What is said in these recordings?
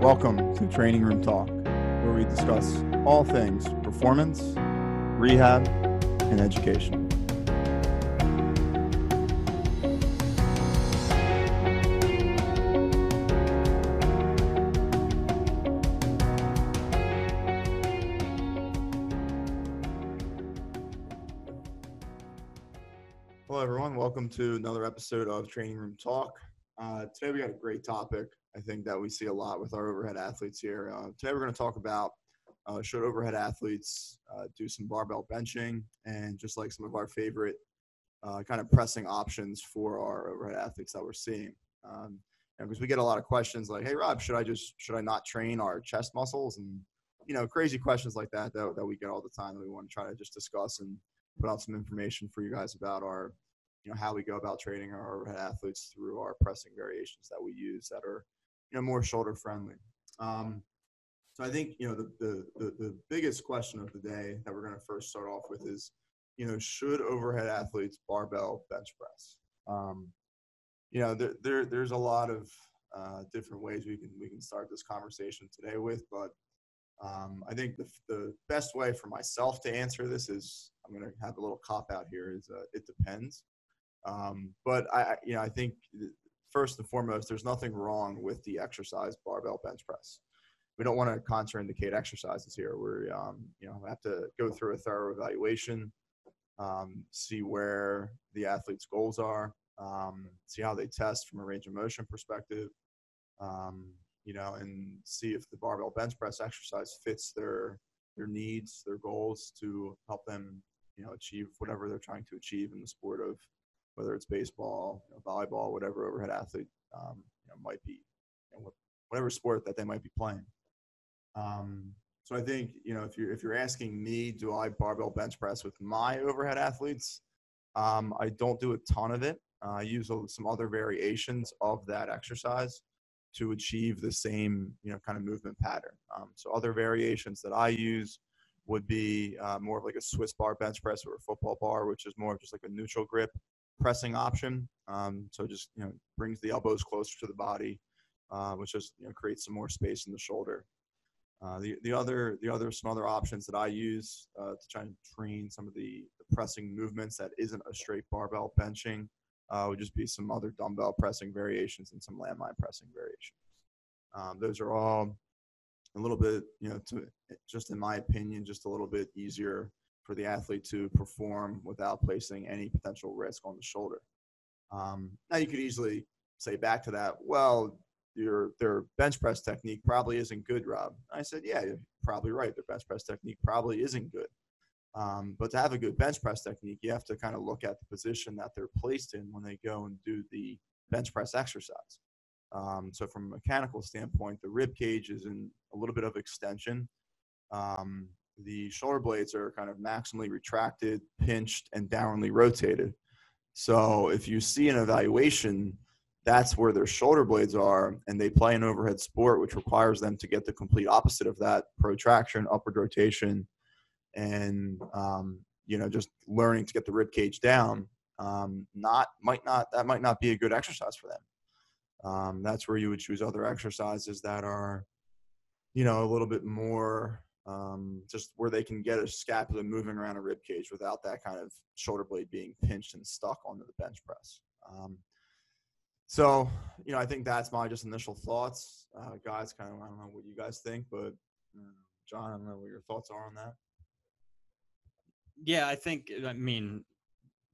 Welcome to Training Room Talk, where we discuss all things performance, rehab, and education. Hello, everyone. Welcome to another episode of Training Room Talk. Uh, today, we got a great topic. I think that we see a lot with our overhead athletes here. Uh, today, we're going to talk about uh, should overhead athletes uh, do some barbell benching and just like some of our favorite uh, kind of pressing options for our overhead athletes that we're seeing. Um, because we get a lot of questions like, "Hey, Rob, should I just should I not train our chest muscles?" and you know, crazy questions like that that, that we get all the time that we want to try to just discuss and put out some information for you guys about our you know how we go about training our overhead athletes through our pressing variations that we use that are you know more shoulder friendly. Um, so I think you know the, the, the the biggest question of the day that we're going to first start off with is you know should overhead athletes barbell bench press? Um, you know there, there there's a lot of uh, different ways we can we can start this conversation today with, but um, I think the, the best way for myself to answer this is I'm going to have a little cop out here is uh, it depends. Um, but I, you know, I think first and foremost, there's nothing wrong with the exercise barbell bench press. We don't want to contraindicate exercises here. We, um, you know, have to go through a thorough evaluation, um, see where the athlete's goals are, um, see how they test from a range of motion perspective, um, you know, and see if the barbell bench press exercise fits their their needs, their goals to help them, you know, achieve whatever they're trying to achieve in the sport of whether it's baseball, you know, volleyball, whatever overhead athlete um, you know, might be, you know, whatever sport that they might be playing. Um, so I think you know if you're if you're asking me, do I barbell bench press with my overhead athletes? Um, I don't do a ton of it. Uh, I use some other variations of that exercise to achieve the same you know kind of movement pattern. Um, so other variations that I use would be uh, more of like a Swiss bar bench press or a football bar, which is more of just like a neutral grip pressing option. Um, so just you know brings the elbows closer to the body, uh, which just you know creates some more space in the shoulder. Uh, the the other the other some other options that I use uh, to try and train some of the, the, pressing movements that isn't a straight barbell benching uh, would just be some other dumbbell pressing variations and some landmine pressing variations. Um, those are all a little bit you know to just in my opinion just a little bit easier for the athlete to perform without placing any potential risk on the shoulder. Um, now you could easily say back to that, well, your their bench press technique probably isn't good, Rob. I said, yeah, you're probably right. Their bench press technique probably isn't good. Um, but to have a good bench press technique, you have to kind of look at the position that they're placed in when they go and do the bench press exercise. Um, so from a mechanical standpoint, the rib cage is in a little bit of extension. Um, the shoulder blades are kind of maximally retracted, pinched, and downwardly rotated. So if you see an evaluation, that's where their shoulder blades are, and they play an overhead sport, which requires them to get the complete opposite of that protraction, upward rotation, and um, you know just learning to get the rib cage down. Um, not might not that might not be a good exercise for them. Um, that's where you would choose other exercises that are, you know, a little bit more um, just where they can get a scapula moving around a rib cage without that kind of shoulder blade being pinched and stuck onto the bench press. Um, so, you know, I think that's my just initial thoughts, uh, guys. Kind of, I don't know what you guys think, but uh, John, I don't know what your thoughts are on that. Yeah, I think. I mean,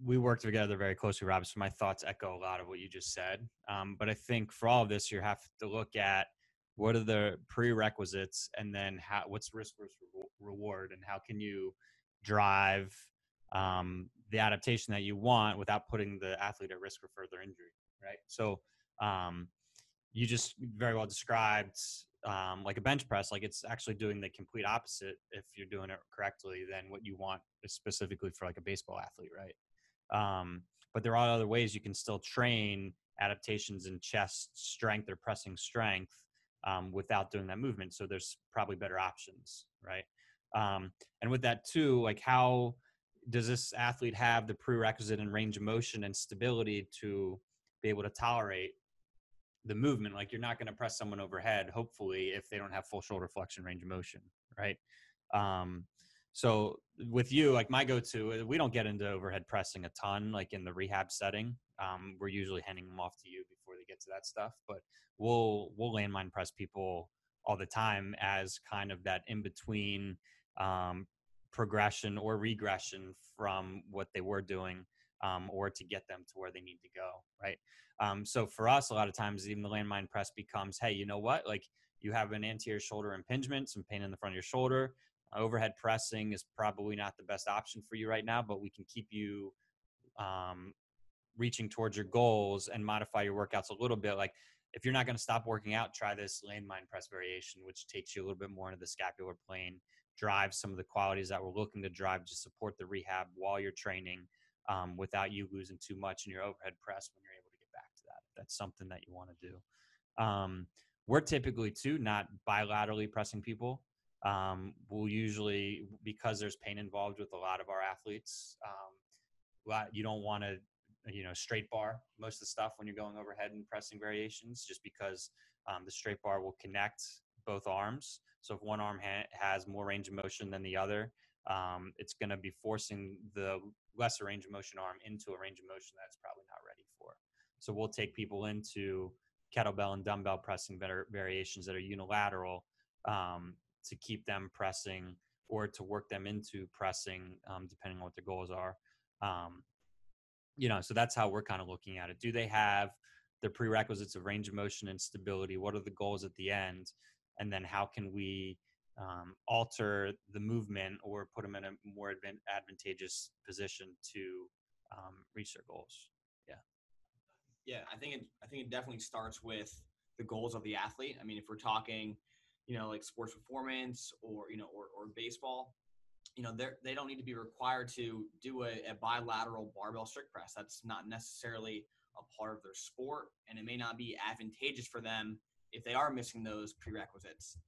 we work together very closely, Rob. So my thoughts echo a lot of what you just said. Um, but I think for all of this, you have to look at what are the prerequisites and then how what's risk versus reward and how can you drive um, the adaptation that you want without putting the athlete at risk for further injury right? So um, you just very well described um, like a bench press like it's actually doing the complete opposite if you're doing it correctly than what you want specifically for like a baseball athlete right? Um, but there are other ways you can still train adaptations in chest strength or pressing strength um, without doing that movement. So there's probably better options, right? Um, and with that too, like how does this athlete have the prerequisite and range of motion and stability to be able to tolerate the movement. Like you're not going to press someone overhead, hopefully, if they don't have full shoulder flexion range of motion, right? Um, so with you, like my go-to, uh, we don't get into overhead pressing a ton, like in the rehab setting. Um, we're usually handing them off to you get to that stuff, but we'll we'll landmine press people all the time as kind of that in between um, progression or regression from what they were doing um, or to get them to where they need to go right? Um, so for us a lot of times even the landmine press becomes hey you know what? Like you have an anterior shoulder impingement some pain in the front of your shoulder. Overhead pressing is probably not the best option for you right now but we can keep you um, reaching towards your goals and modify your workouts a little bit like if you're not going to stop working out try this landmine press variation which takes you a little bit more into the scapular plane drive some of the qualities that we're looking to drive to support the rehab while you're training um, without you losing too much in your overhead press when you're able to get back to that. That's something that you want to do. Um, we're typically too not bilaterally pressing people. Um, we'll usually because there's pain involved with a lot of our athletes. Um, you don't want to you know straight bar most of the stuff when you're going overhead and pressing variations just because um, the straight bar will connect both arms. So if one arm ha- has more range of motion than the other um, it's going to be forcing the lesser range of motion arm into a range of motion that's probably not ready for. So we'll take people into kettlebell and dumbbell pressing better variations that are unilateral um, to keep them pressing or to work them into pressing um, depending on what their goals are. Um, you know, so that's how we're kind of looking at it. Do they have the prerequisites of range of motion and stability? What are the goals at the end? And then how can we um, alter the movement or put them in a more advantageous position to um, reach their goals? Yeah. Yeah, I think it. I think it definitely starts with the goals of the athlete. I mean, if we're talking, you know, like sports performance or you know, or, or baseball, you know they they don't need to be required to do a, a, bilateral barbell strict press. That's not necessarily a part of their sport and it may not be advantageous for them if they are missing those prerequisites.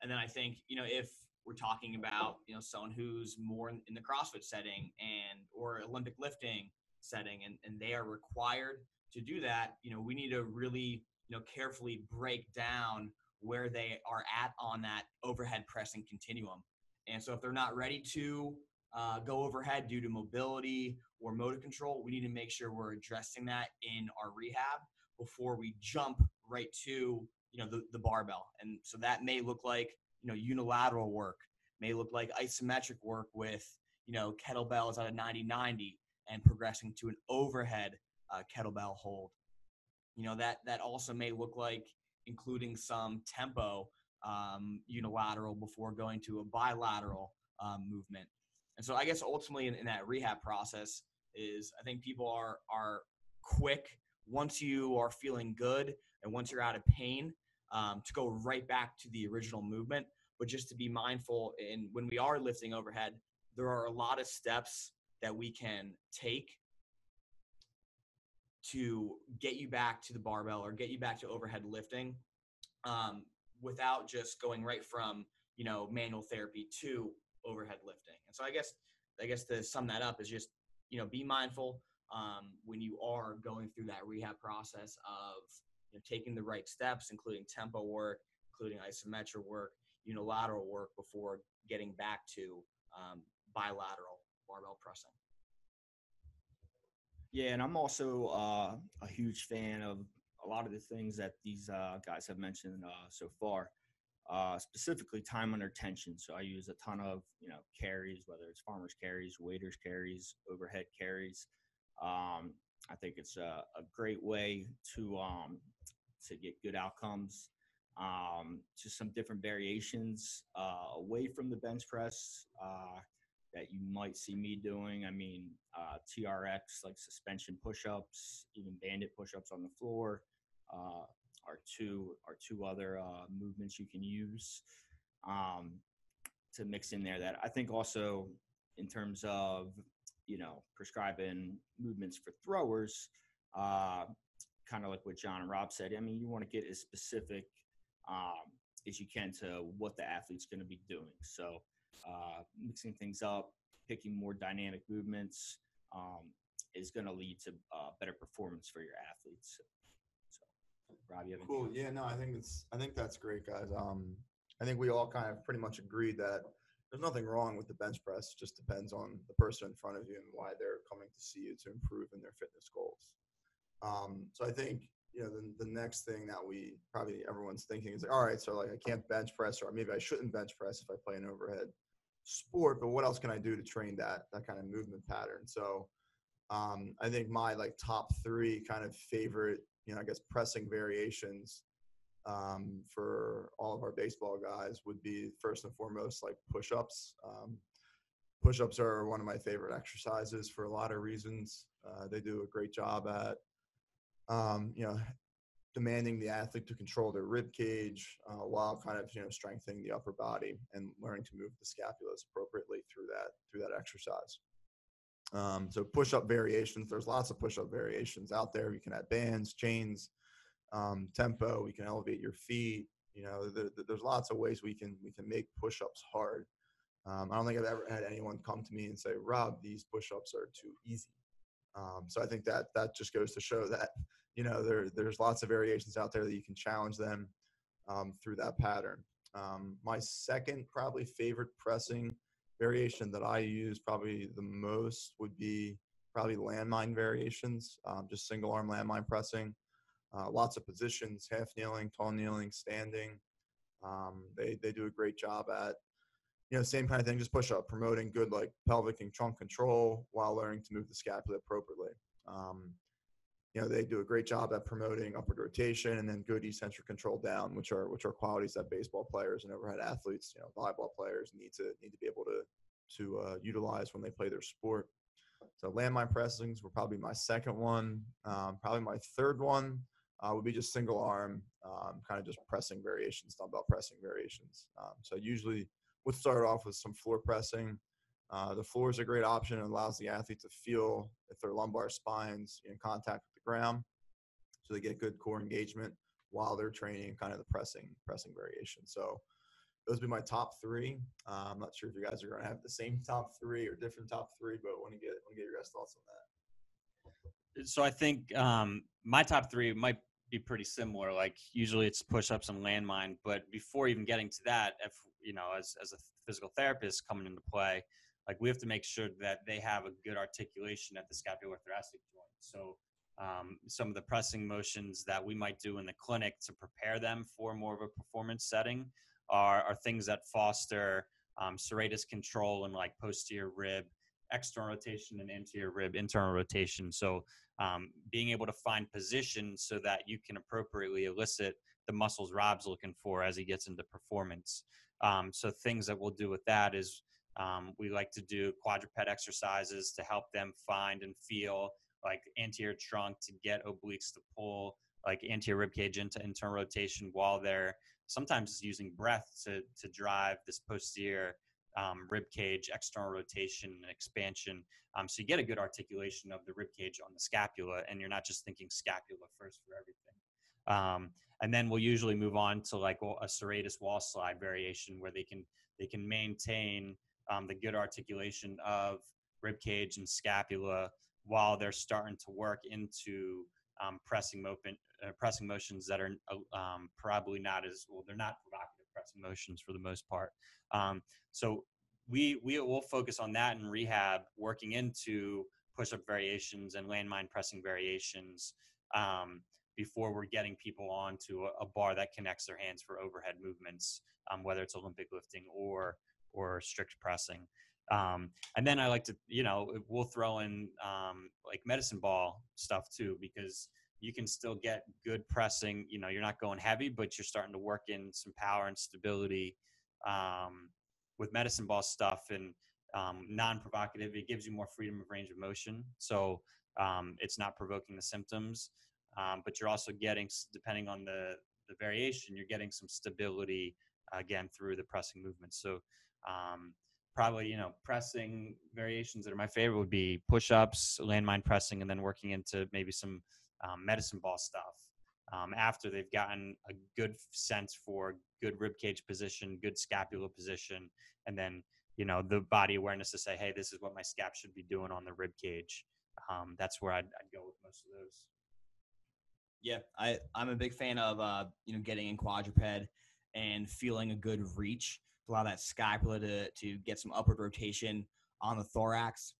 And then i think you know if we're talking about you know someone who's more in, in the crossfit setting and or olympic lifting setting and, and they are required to do that you know we need to really you know carefully break down where they are at on that overhead pressing continuum and so if they're not ready to uh, go overhead due to mobility or motor control, we need to make sure we're addressing that in our rehab before we jump right to you know the, the barbell. And so that may look like you know unilateral work, may look like isometric work with you know kettlebells at a 90-90 and progressing to an overhead uh, kettlebell hold. You know that that also may look like including some tempo um, unilateral before going to a bilateral um, movement. And so I guess ultimately in, in, that rehab process is I think people are are quick once you are feeling good and once you're out of pain um, to go right back to the original movement. But just to be mindful in when we are lifting overhead, there are a lot of steps that we can take to get you back to the barbell or get you back to overhead lifting um, without just going right from you know manual therapy to overhead lifting. And so I guess I guess to sum that up is just you know be mindful um, when you are going through that rehab process of you know, taking the right steps, including tempo work, including isometric work, unilateral work before getting back to um, bilateral barbell pressing. Yeah, and I'm also uh, a huge fan of a lot of the things that these uh, guys have mentioned uh, so far, uh, specifically time under tension. So I use a ton of you know carries, whether it's farmers carries, waiters carries, overhead carries. Um, I think it's a, a great way to um, to get good outcomes. Um, just some different variations uh, away from the bench press uh, that you might see me doing. I mean, uh, TRX like suspension push-ups, even banded push-ups on the floor, uh, are two are two other uh, movements you can use um, to mix in there. That I think also in terms of you know prescribing movements for throwers, uh, kind of like what John and Rob said. I mean, you want to get as specific um, as you can to what the athlete's going to be doing. So uh, mixing things up, picking more dynamic movements. Um, is going to lead to uh, better performance for your athletes. Rob, you have Cool. anything? Yeah, no, I think it's I think that's great, guys. Um, I think we all kind of pretty much agreed that there's nothing wrong with the bench press. It just depends on the person in front of you and why they're coming to see you to improve in their fitness goals. Um, so I think you know the, the next thing that we probably everyone's thinking is like, all right, so like I can't bench press, or maybe I shouldn't bench press if I play an overhead sport, but what else can I do to train that that kind of movement pattern? So um, I think my like top three kind of favorite, you know, I guess pressing variations um, for all of our baseball guys would be first and foremost like push-ups. Um, push-ups are one of my favorite exercises for a lot of reasons. Uh, they do a great job at, um, you know, demanding the athlete to control their rib cage uh, while kind of you know strengthening the upper body and learning to move the scapulas appropriately through that through that exercise. Um, so push-up variations. There's lots of push-up variations out there. You can add bands, chains, um, tempo. We can elevate your feet. You know, the, the, there's lots of ways we can we can make push-ups hard. Um, I don't think I've ever had anyone come to me and say, "Rob, these push-ups are too easy." Um, so I think that that just goes to show that you know there there's lots of variations out there that you can challenge them um, through that pattern. Um, my second probably favorite pressing variation that I use probably the most would be probably landmine variations, um, just single arm landmine pressing. Uh, lots of positions, half kneeling, tall kneeling, standing. Um, they they do a great job at you know same kind of thing, just push up, promoting good like pelvic and trunk control while learning to move the scapula appropriately. Um, you know they do a great job at promoting upward rotation and then good eccentric control down, which are which are qualities that baseball players and overhead athletes, you know, volleyball players need to need to be able to to uh, utilize when they play their sport. So landmine pressings were probably my second one. Um, probably my third one uh, would be just single arm, um, kind of just pressing variations, dumbbell pressing variations. Um, so usually would start off with some floor pressing. Uh, the floor is a great option. It allows the athlete to feel if their lumbar spines in contact ground, so they get good core engagement while they're training kind of the pressing pressing variation. So those would be my top three. Uh, I'm not sure if you guys are going to have the same top three or different top three, but want to get want to get your guys' thoughts on that. So I think um, my top three might be pretty similar. Like usually it's push-ups and landmine, but before even getting to that, if you know, as as a physical therapist coming into play, like we have to make sure that they have a good articulation at the scapulothoracic joint. So um, some of the pressing motions that we might do in the clinic to prepare them for more of a performance setting are, are things that foster um, serratus control and like posterior rib, external rotation and anterior rib, internal rotation. So um, being able to find position so that you can appropriately elicit the muscles Rob's looking for as he gets into performance. Um, so things that we'll do with that is um, we like to do quadruped exercises to help them find and feel like anterior trunk to get obliques to pull like anterior rib cage into internal rotation while they're sometimes using breath to to drive this posterior um, rib cage external rotation and expansion. Um, so you get a good articulation of the rib cage on the scapula, and you're not just thinking scapula first for everything. Um, and then we'll usually move on to like a serratus wall slide variation where they can they can maintain um, the good articulation of rib cage and scapula while they're starting to work into um, pressing, mo- uh, pressing motions that are uh, um, probably not as well. They're not provocative pressing motions for the most part. Um, so we we will focus on that in rehab, working into push-up variations and landmine pressing variations um, before we're getting people onto a, a, bar that connects their hands for overhead movements, um, whether it's Olympic lifting or or strict pressing. Um, and then I like to, you know, we'll throw in um, like medicine ball stuff too, because you can still get good pressing. You know, you're not going heavy, but you're starting to work in some power and stability um, with medicine ball stuff and um, non-provocative. It gives you more freedom of range of motion, so um, it's not provoking the symptoms. Um, but you're also getting, depending on the the variation, you're getting some stability again through the pressing movement. So um, probably you know pressing variations that are my favorite would be push-ups landmine pressing and then working into maybe some um, medicine ball stuff um, after they've gotten a good sense for good rib cage position good scapula position and then you know the body awareness to say hey this is what my scap should be doing on the rib cage. Um, that's where I'd, I'd, go with most of those. Yeah, I I'm a big fan of uh, you know getting in quadruped and feeling a good reach to allow that scapula to to get some upward rotation on the thorax.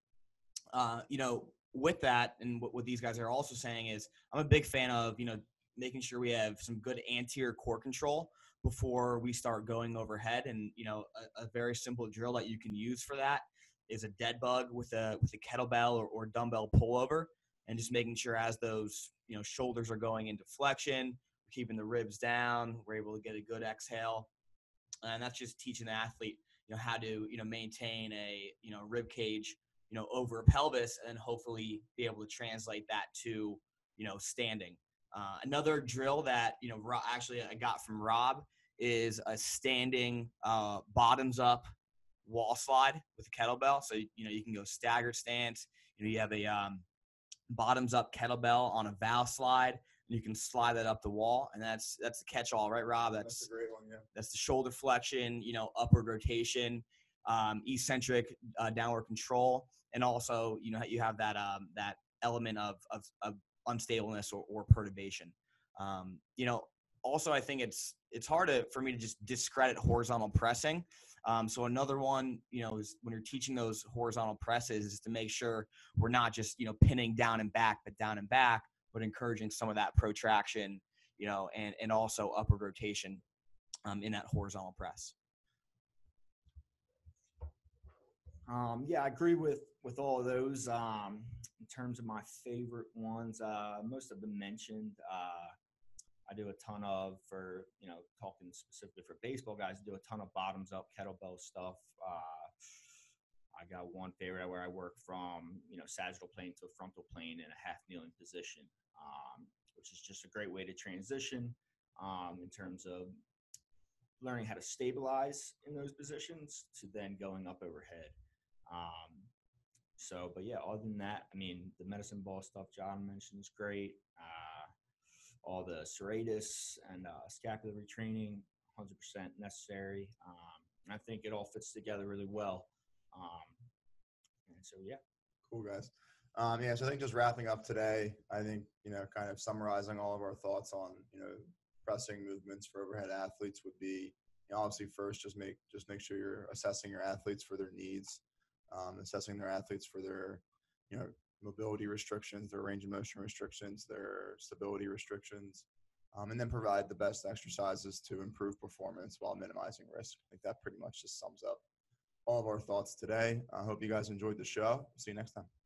Uh, you know, with that, and what, what these guys are also saying is, I'm a big fan of you know making sure we have some good anterior core control before we start going overhead. And you know, a, a very simple drill that you can use for that is a dead bug with a with a kettlebell or, or dumbbell pullover, and just making sure as those you know shoulders are going into flexion, keeping the ribs down, we're able to get a good exhale, and that's just teaching the athlete you know how to you know maintain a you know rib cage you know over a pelvis and hopefully be able to translate that to you know standing uh, another drill that you know actually I got from Rob is a standing uh, bottoms up wall slide with a kettlebell. So you know you can go staggered stance. You know you have a um, bottoms up kettlebell on a Valslide. And you can slide that up the wall, and that's that's the catch all, right, Rob? That's, that's a great one. Yeah. That's the shoulder flexion. You know, upward rotation, um, eccentric uh, downward control, and also you know you have that um, that element of, of, of unstableness or, or perturbation. Um, you know, also I think it's it's hard to, for me to just discredit horizontal pressing. Um, so another one, you know, is when you're teaching those horizontal presses, is to make sure we're not just you know pinning down and back, but down and back, but encouraging some of that protraction, you know, and and also upward rotation um, in that horizontal press. Um, yeah, I agree with with all of those. Um, in terms of my favorite ones, uh, most of them mentioned. Uh, I do a ton of for you know talking specifically for baseball guys. I do a ton of bottoms up kettlebell stuff. Uh, I got one favorite where I work from you know sagittal plane to frontal plane in a half kneeling position, um, which is just a great way to transition um, in terms of learning how to stabilize in those positions to then going up overhead. Um, so, but yeah, other than that, I mean, the medicine ball stuff John mentioned is great. Uh, all the serratus and uh, scapular retraining, 100% necessary. Um, I think it all fits together really well. Um, and so, yeah. Cool, guys. Um, yeah, so I think just wrapping up today, I think, you know, kind of summarizing all of our thoughts on, you know, pressing movements for overhead athletes would be, you know, obviously first just make just make sure you're assessing your athletes for their needs um, assessing their athletes for their, you know, mobility restrictions, their range of motion restrictions, their stability restrictions, um, and then provide the best exercises to improve performance while minimizing risk. I think that pretty much just sums up all of our thoughts today. I hope you guys enjoyed the show. See you next time.